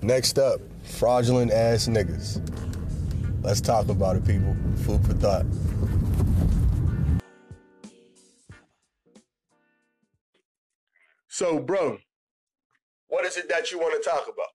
Next up, fraudulent ass niggas. Let's talk about it, people. Food for thought. So, bro, what is it that you want to talk about?